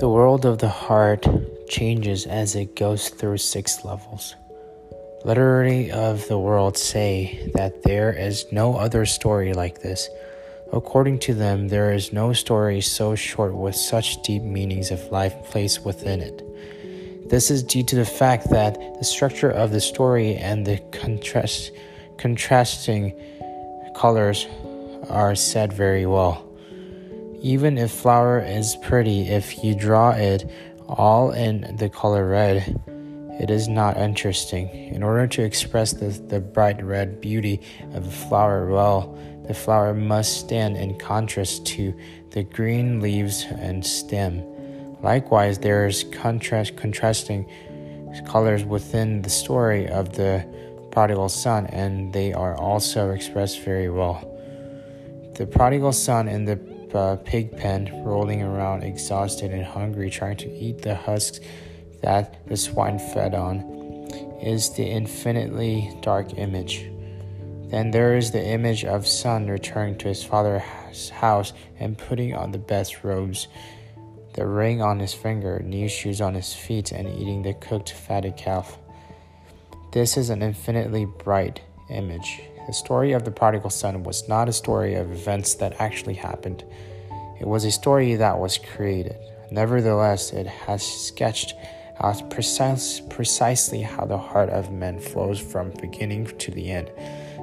The world of the heart changes as it goes through six levels. Literary of the world say that there is no other story like this. According to them, there is no story so short with such deep meanings of life placed within it. This is due to the fact that the structure of the story and the contrast, contrasting colors are said very well. Even if flower is pretty, if you draw it all in the color red, it is not interesting. In order to express the, the bright red beauty of a flower well, the flower must stand in contrast to the green leaves and stem. Likewise, there is contrast, contrasting colors within the story of the prodigal son, and they are also expressed very well. The prodigal son in the uh, pig pen, rolling around exhausted and hungry, trying to eat the husks that the swine fed on, is the infinitely dark image. Then there is the image of son returning to his father's house and putting on the best robes, the ring on his finger, new shoes on his feet, and eating the cooked fatted calf. This is an infinitely bright image. The story of the prodigal son was not a story of events that actually happened. It was a story that was created. Nevertheless, it has sketched out precise, precisely how the heart of men flows from beginning to the end.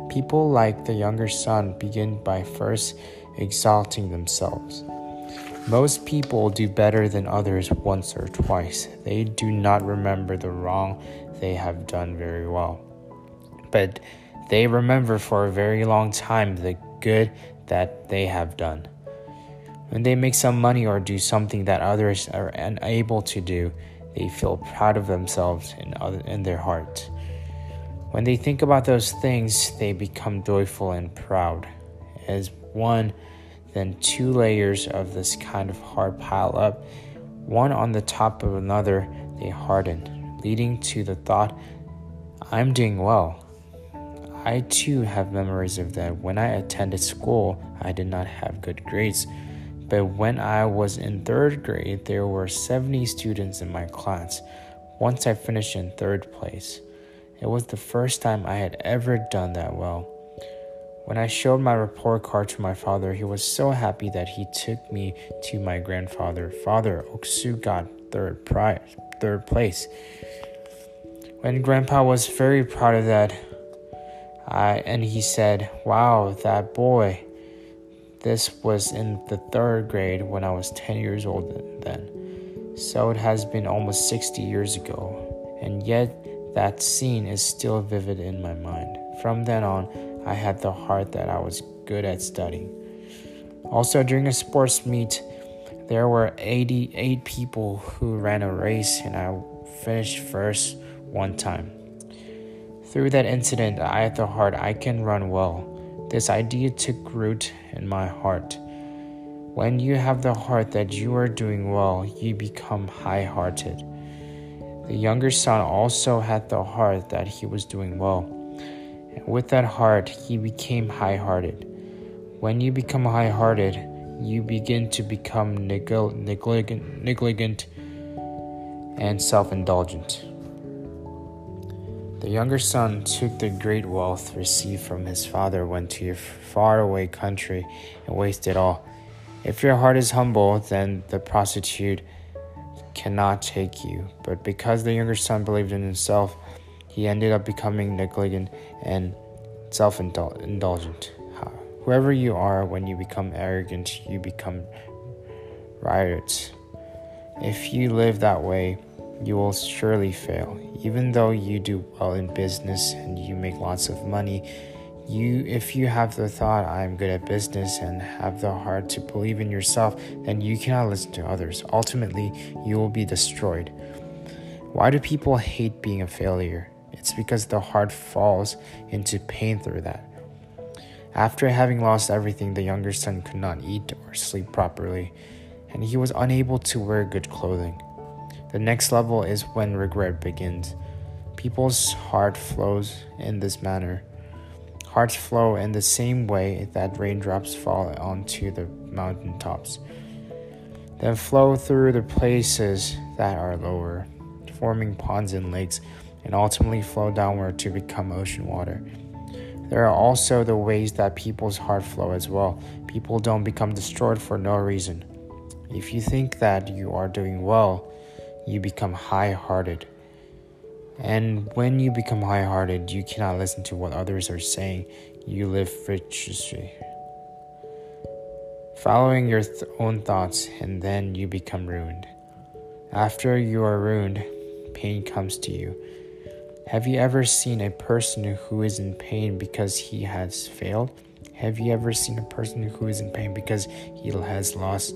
People like the younger son begin by first exalting themselves. Most people do better than others once or twice. They do not remember the wrong they have done very well. But they remember for a very long time the good that they have done. When they make some money or do something that others are unable to do, they feel proud of themselves in, other, in their heart. When they think about those things, they become joyful and proud. As one, then two layers of this kind of heart pile up, one on the top of another, they harden, leading to the thought, I'm doing well. I too have memories of that. When I attended school, I did not have good grades. But when I was in third grade, there were 70 students in my class. Once I finished in third place. It was the first time I had ever done that well. When I showed my report card to my father, he was so happy that he took me to my grandfather. Father, Oksu got third prize, third place. When grandpa was very proud of that, I, and he said, Wow, that boy. This was in the third grade when I was 10 years old then. So it has been almost 60 years ago, and yet that scene is still vivid in my mind. From then on, I had the heart that I was good at studying. Also, during a sports meet, there were 88 people who ran a race, and I finished first one time. Through that incident, I had the heart I can run well. This idea took root in my heart. When you have the heart that you are doing well, you become high hearted. The younger son also had the heart that he was doing well. And with that heart, he became high hearted. When you become high hearted, you begin to become neglig- negligent, negligent and self indulgent. The younger son took the great wealth received from his father, went to a faraway country, and wasted all. If your heart is humble, then the prostitute cannot take you. But because the younger son believed in himself, he ended up becoming negligent and self indulgent. Whoever you are, when you become arrogant, you become riotous. If you live that way, you will surely fail. Even though you do well in business and you make lots of money, you if you have the thought I'm good at business and have the heart to believe in yourself, then you cannot listen to others. Ultimately, you will be destroyed. Why do people hate being a failure? It's because the heart falls into pain through that. After having lost everything, the younger son could not eat or sleep properly, and he was unable to wear good clothing. The next level is when regret begins. People's heart flows in this manner. Hearts flow in the same way that raindrops fall onto the mountain tops. then flow through the places that are lower, forming ponds and lakes, and ultimately flow downward to become ocean water. There are also the ways that people's heart flow as well. People don't become destroyed for no reason. If you think that you are doing well, you become high hearted. And when you become high hearted, you cannot listen to what others are saying. You live viciously, following your th- own thoughts, and then you become ruined. After you are ruined, pain comes to you. Have you ever seen a person who is in pain because he has failed? Have you ever seen a person who is in pain because he has lost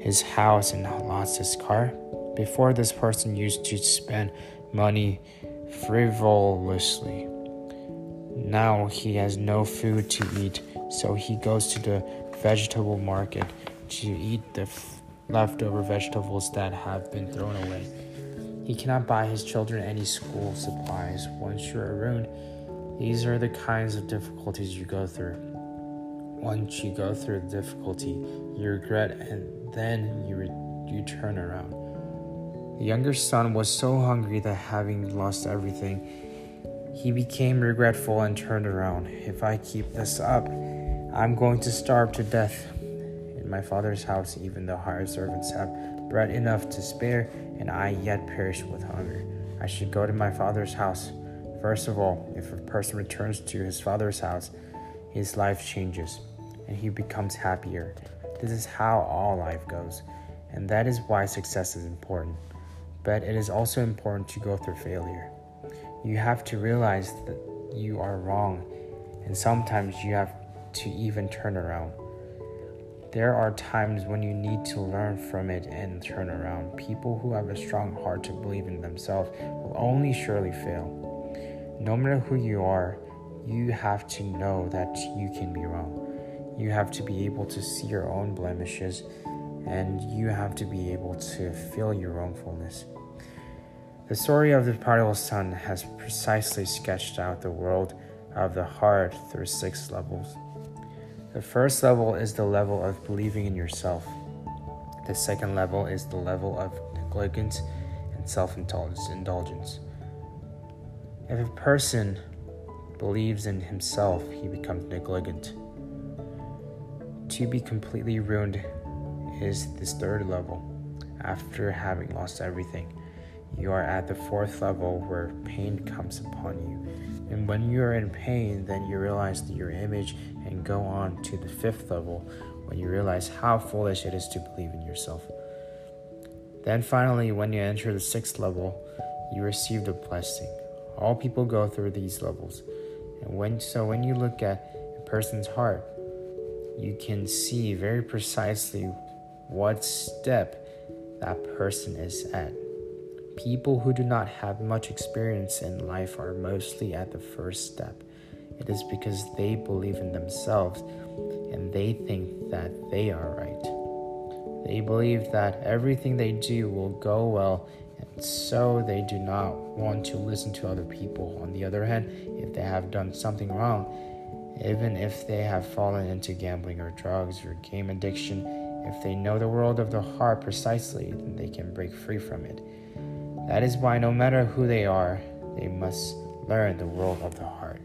his house and lost his car? Before, this person used to spend money frivolously. Now he has no food to eat, so he goes to the vegetable market to eat the f- leftover vegetables that have been thrown away. He cannot buy his children any school supplies. Once you are ruined, these are the kinds of difficulties you go through. Once you go through the difficulty, you regret and then you, re- you turn around. The younger son was so hungry that having lost everything, he became regretful and turned around. If I keep this up, I'm going to starve to death. In my father's house, even the hired servants have bread enough to spare, and I yet perish with hunger. I should go to my father's house. First of all, if a person returns to his father's house, his life changes and he becomes happier. This is how all life goes, and that is why success is important but it is also important to go through failure. You have to realize that you are wrong, and sometimes you have to even turn around. There are times when you need to learn from it and turn around. People who have a strong heart to believe in themselves will only surely fail. No matter who you are, you have to know that you can be wrong. You have to be able to see your own blemishes and you have to be able to feel your wrongfulness. The story of the prodigal son has precisely sketched out the world of the heart through six levels. The first level is the level of believing in yourself. The second level is the level of negligence and self indulgence. If a person believes in himself, he becomes negligent. To be completely ruined is this third level after having lost everything. You are at the fourth level where pain comes upon you. And when you are in pain, then you realize your image and go on to the fifth level when you realize how foolish it is to believe in yourself. Then finally, when you enter the sixth level, you receive the blessing. All people go through these levels. And when so when you look at a person's heart, you can see very precisely what step that person is at. People who do not have much experience in life are mostly at the first step. It is because they believe in themselves and they think that they are right. They believe that everything they do will go well, and so they do not want to listen to other people. On the other hand, if they have done something wrong, even if they have fallen into gambling or drugs or game addiction, if they know the world of the heart precisely, then they can break free from it. That is why, no matter who they are, they must learn the world of the heart.